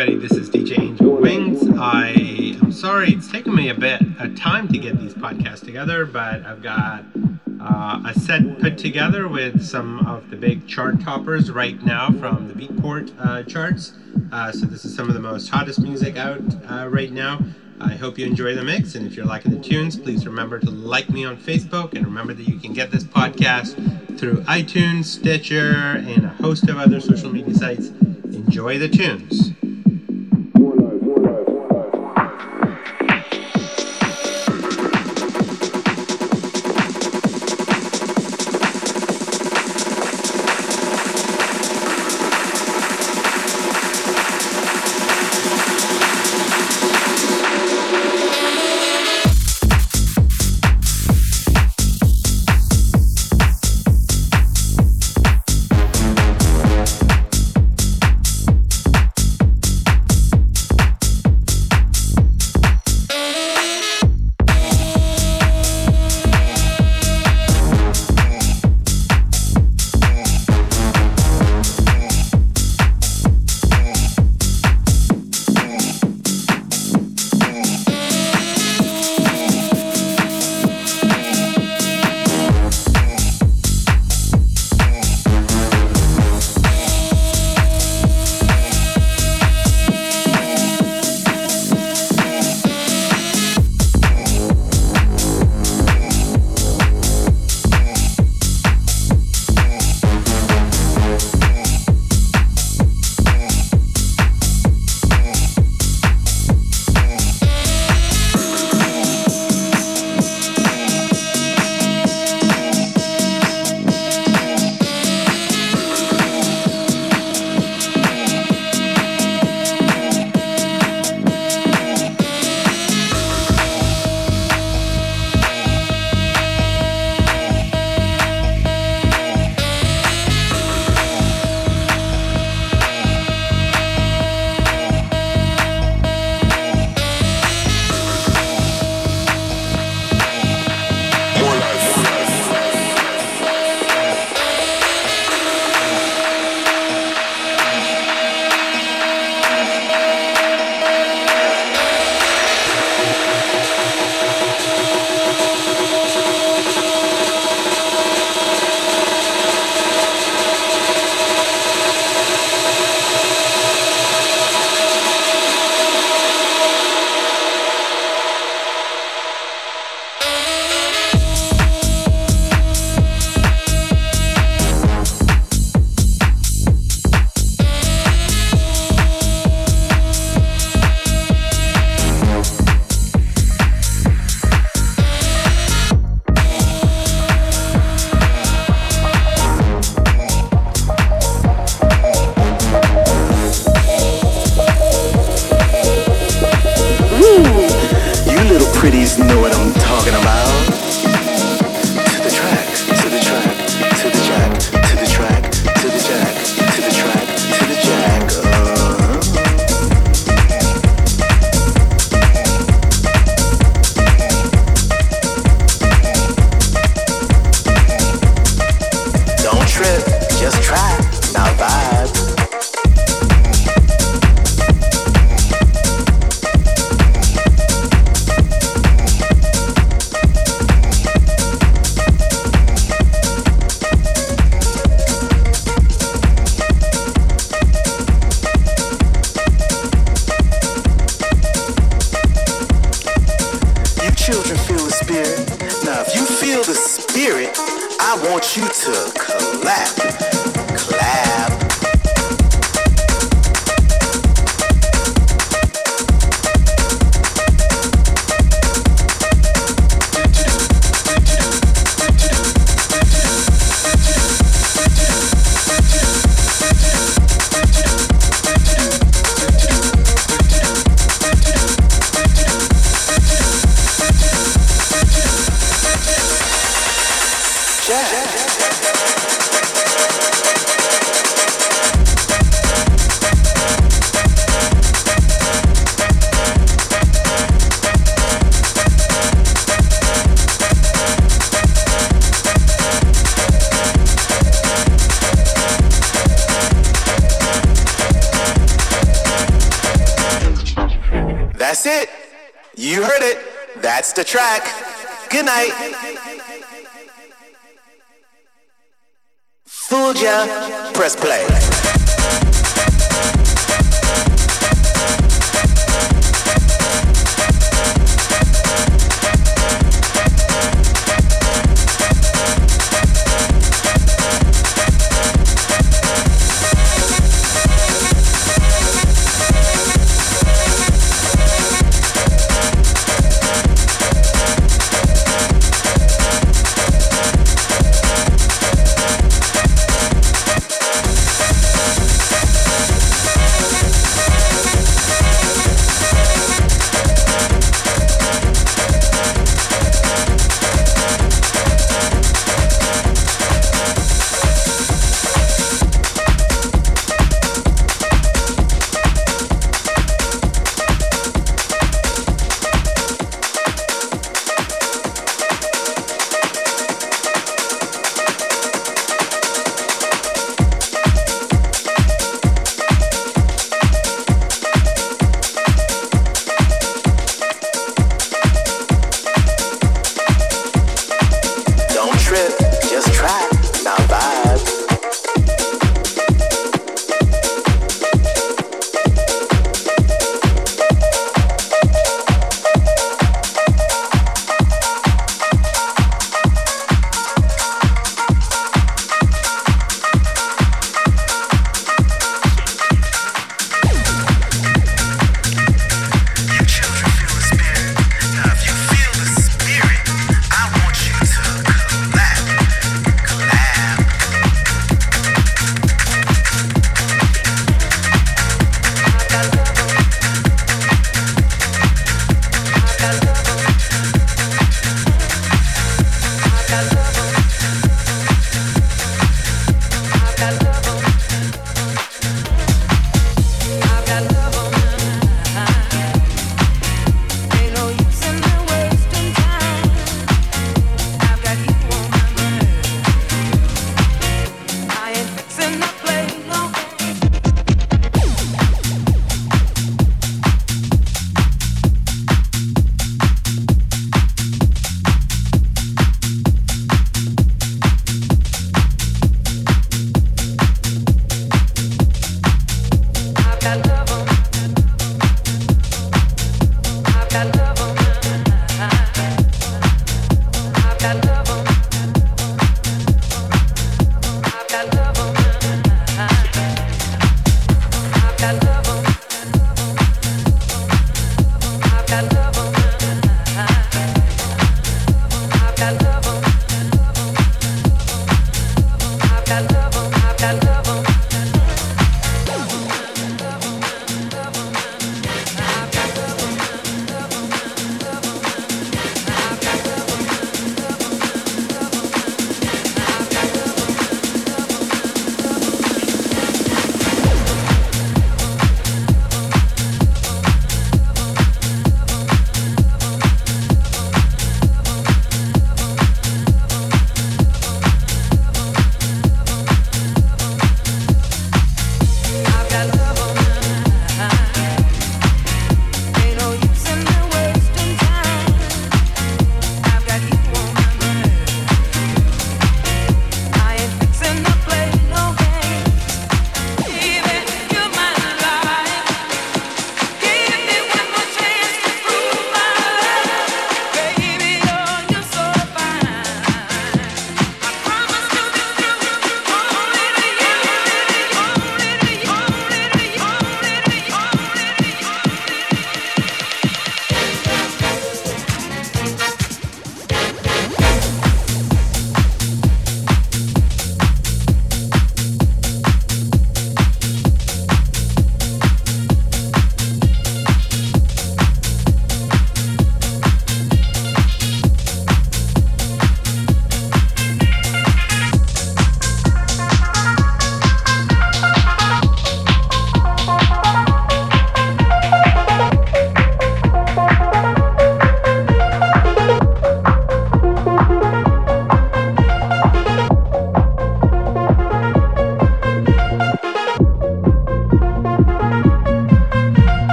Everybody. This is DJ Angel Wings. I am sorry it's taken me a bit of time to get these podcasts together, but I've got uh, a set put together with some of the big chart toppers right now from the Beatport uh, charts. Uh, so this is some of the most hottest music out uh, right now. I hope you enjoy the mix, and if you're liking the tunes, please remember to like me on Facebook, and remember that you can get this podcast through iTunes, Stitcher, and a host of other social media sites. Enjoy the tunes.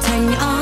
take me on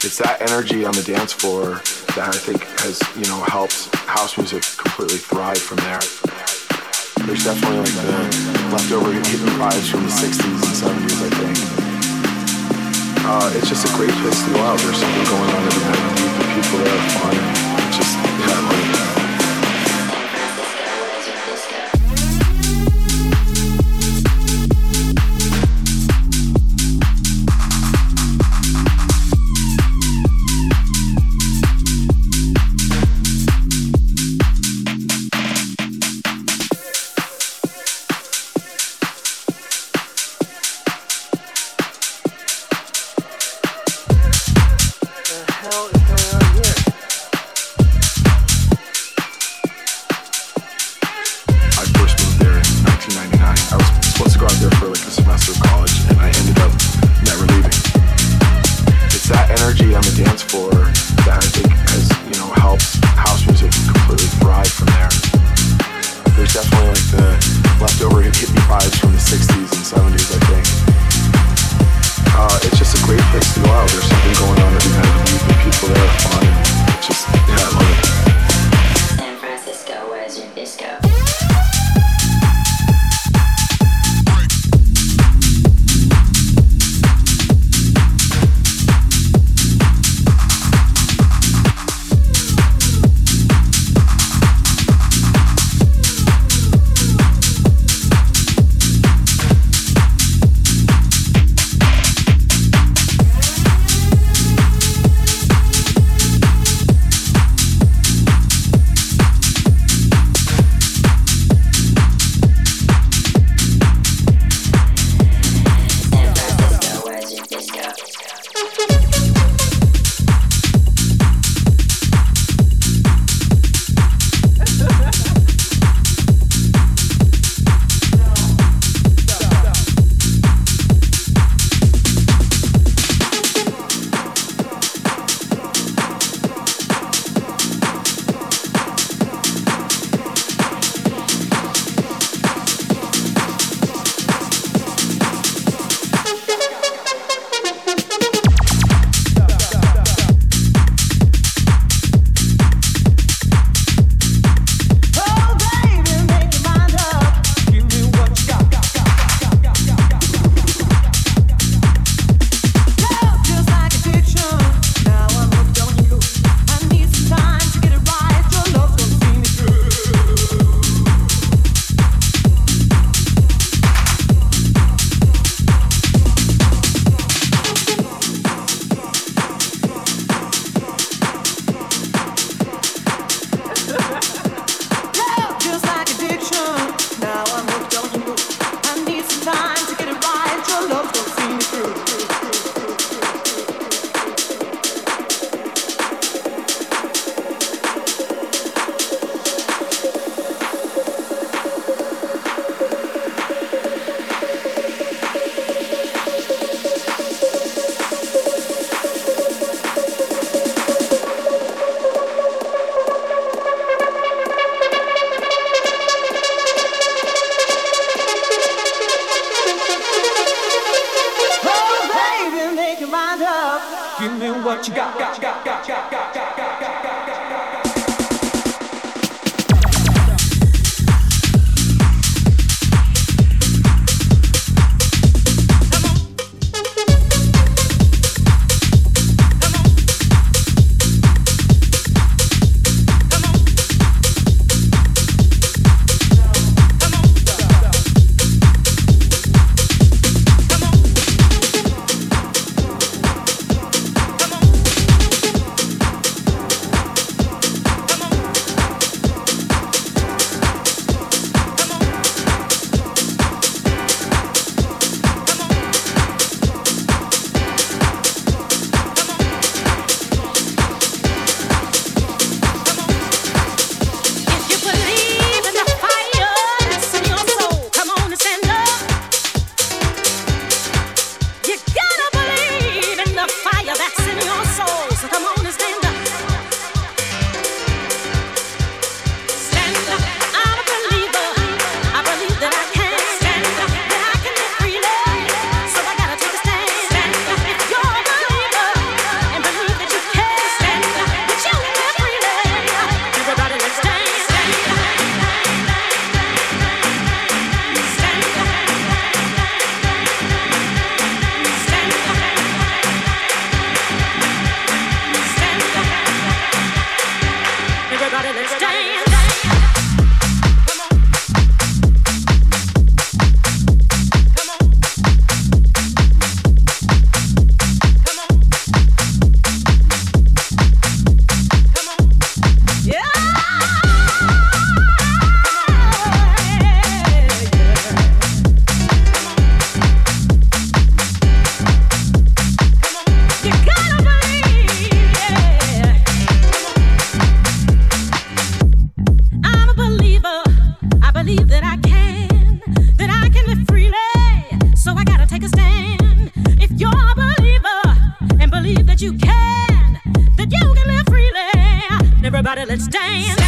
It's that energy on the dance floor that I think has, you know, helped house music completely thrive from there. There's definitely like the leftover hippie vibes from the 60s and 70s, I think. Uh, it's just a great place to go out. There's something going on every night. The people there are fun. Just, yeah, I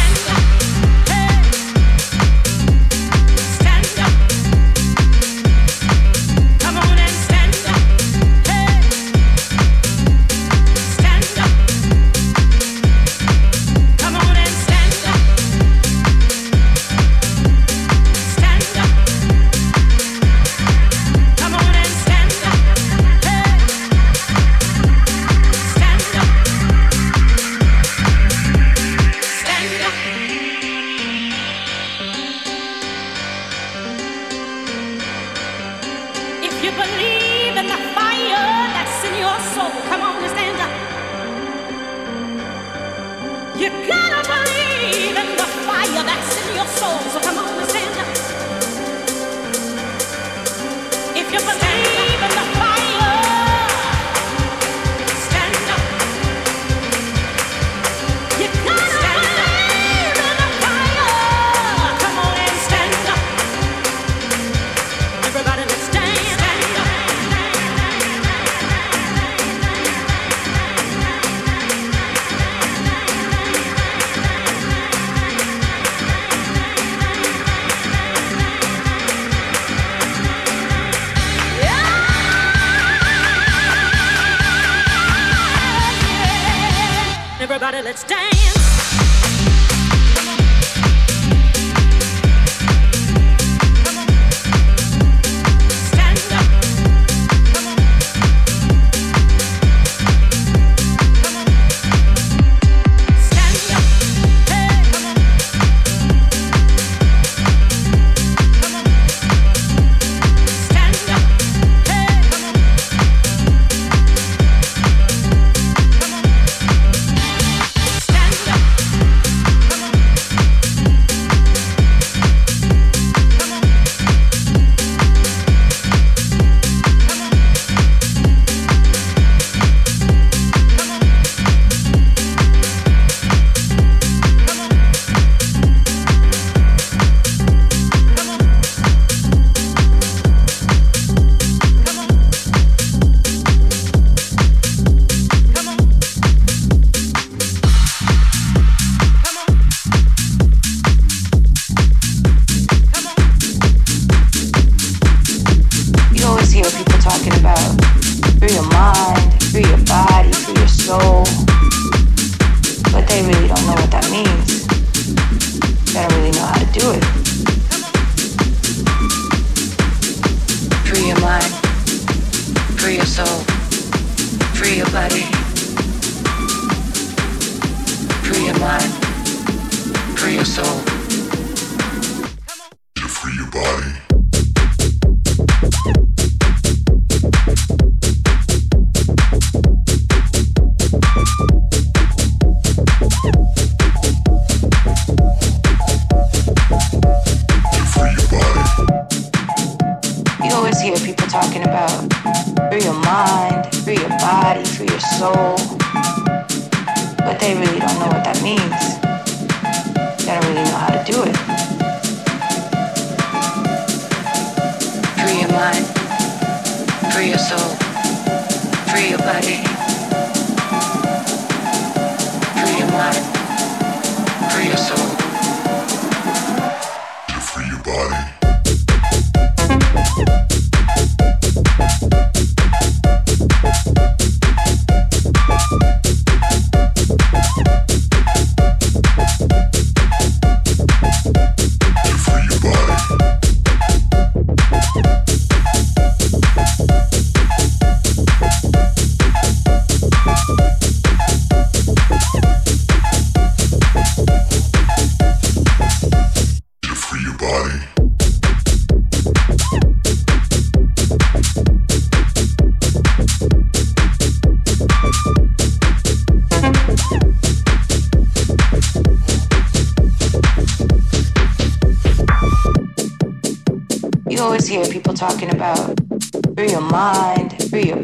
and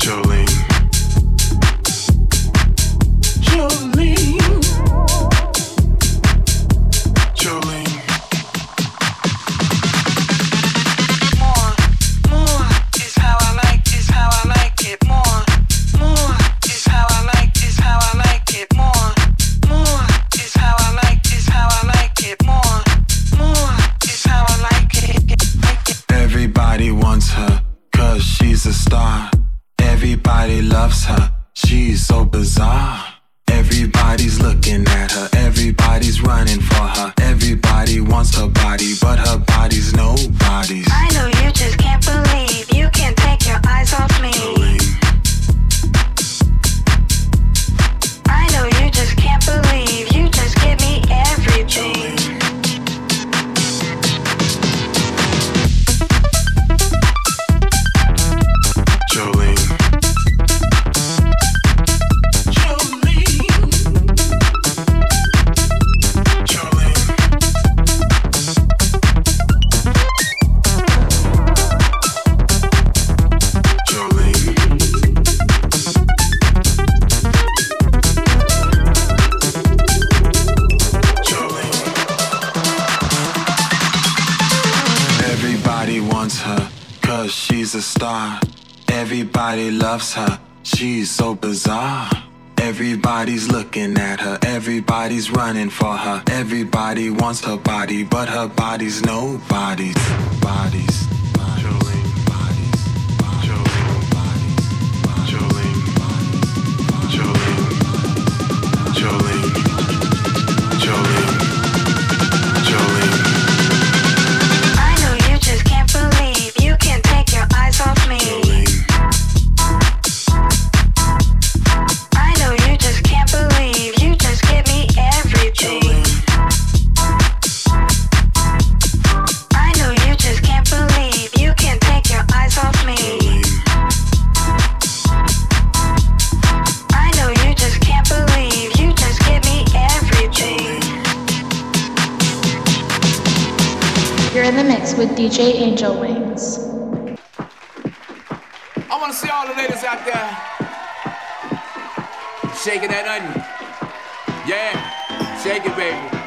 Jolene. DJ Angel Wings. I want to see all the ladies out there shaking that onion. Yeah, shake it, baby.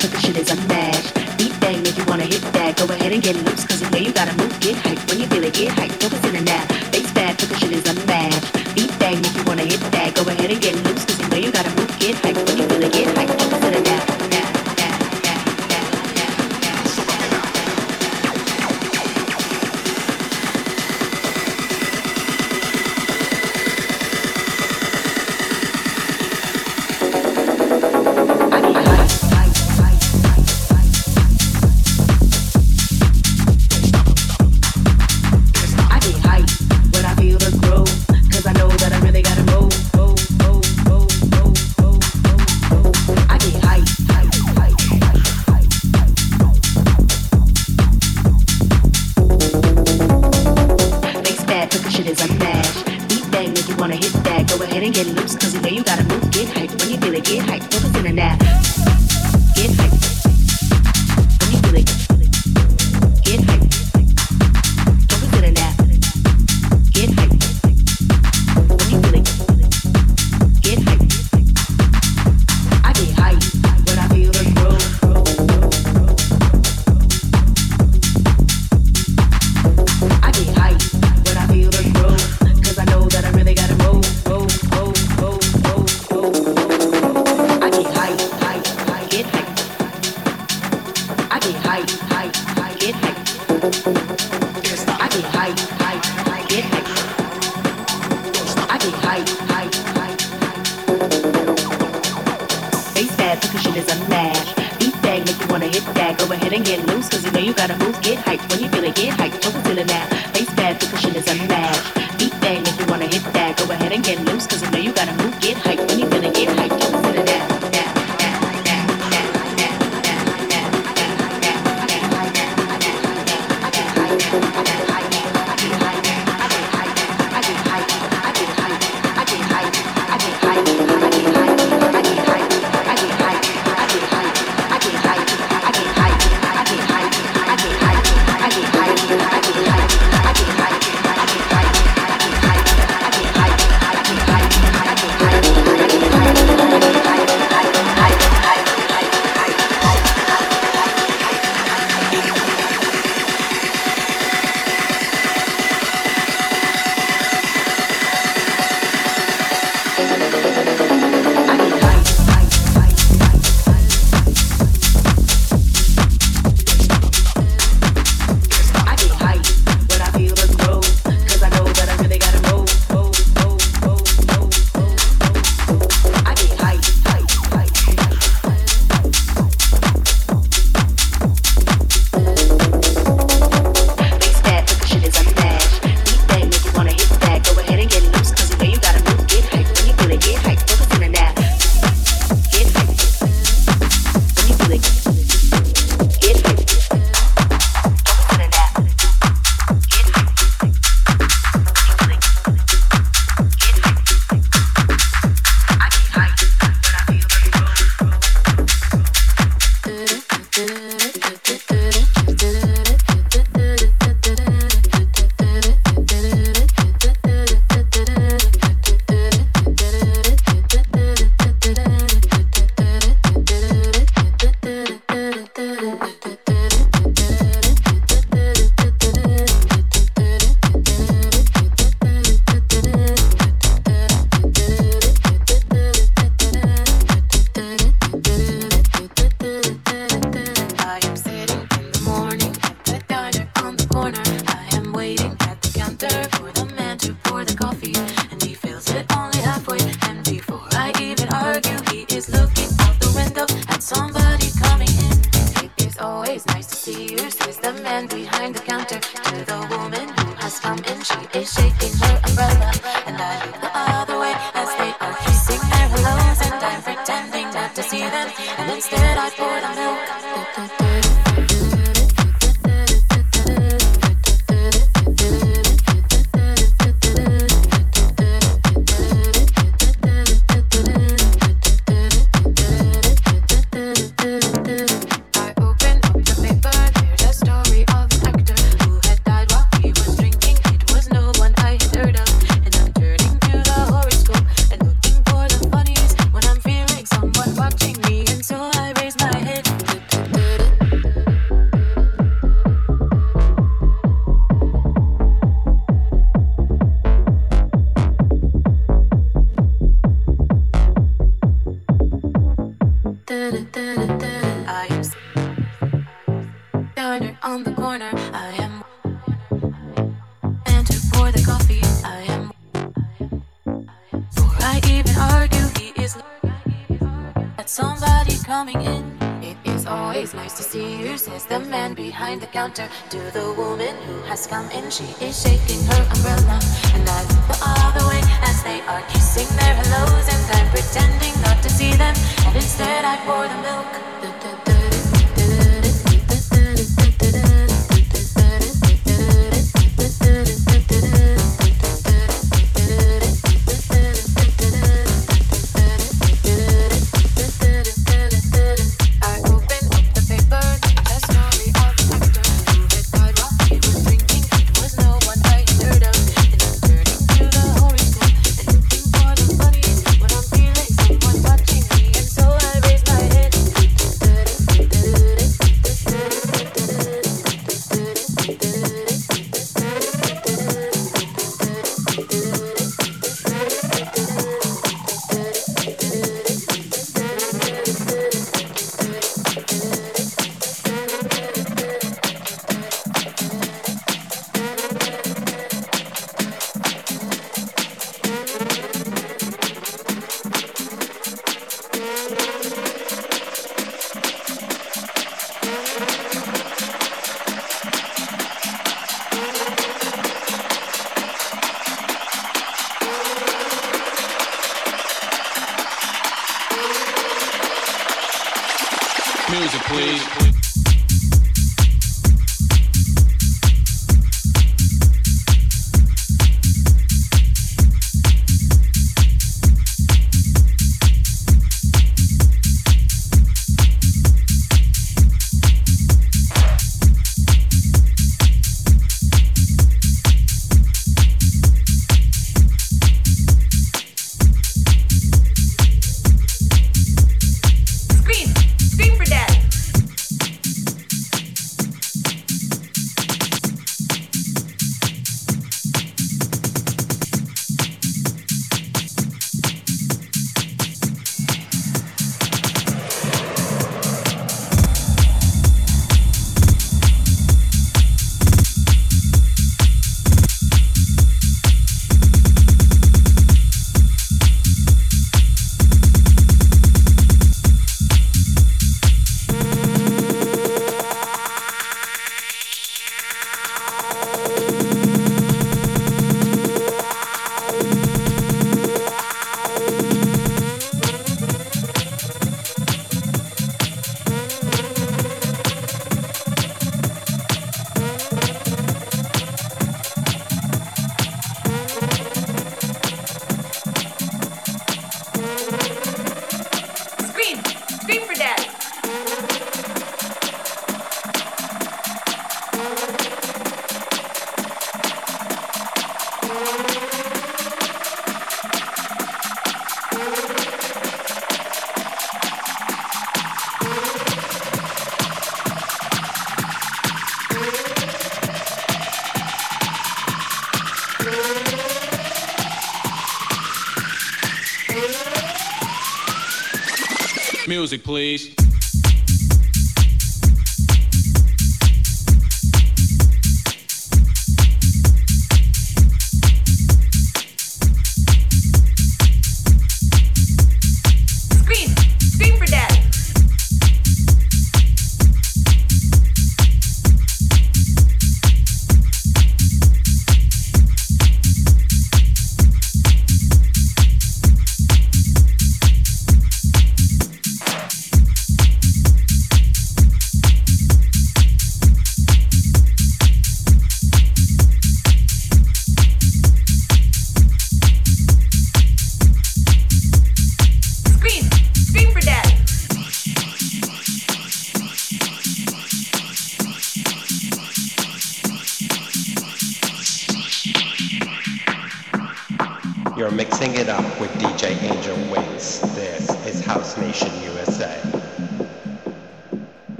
cause the shit is unmatched. Deep bang make you wanna hit that. Go ahead and get loose, cause you know you gotta move. Get hype when you feel it, get hype. Focus in and out. Face bad, cause the shit is unmatched.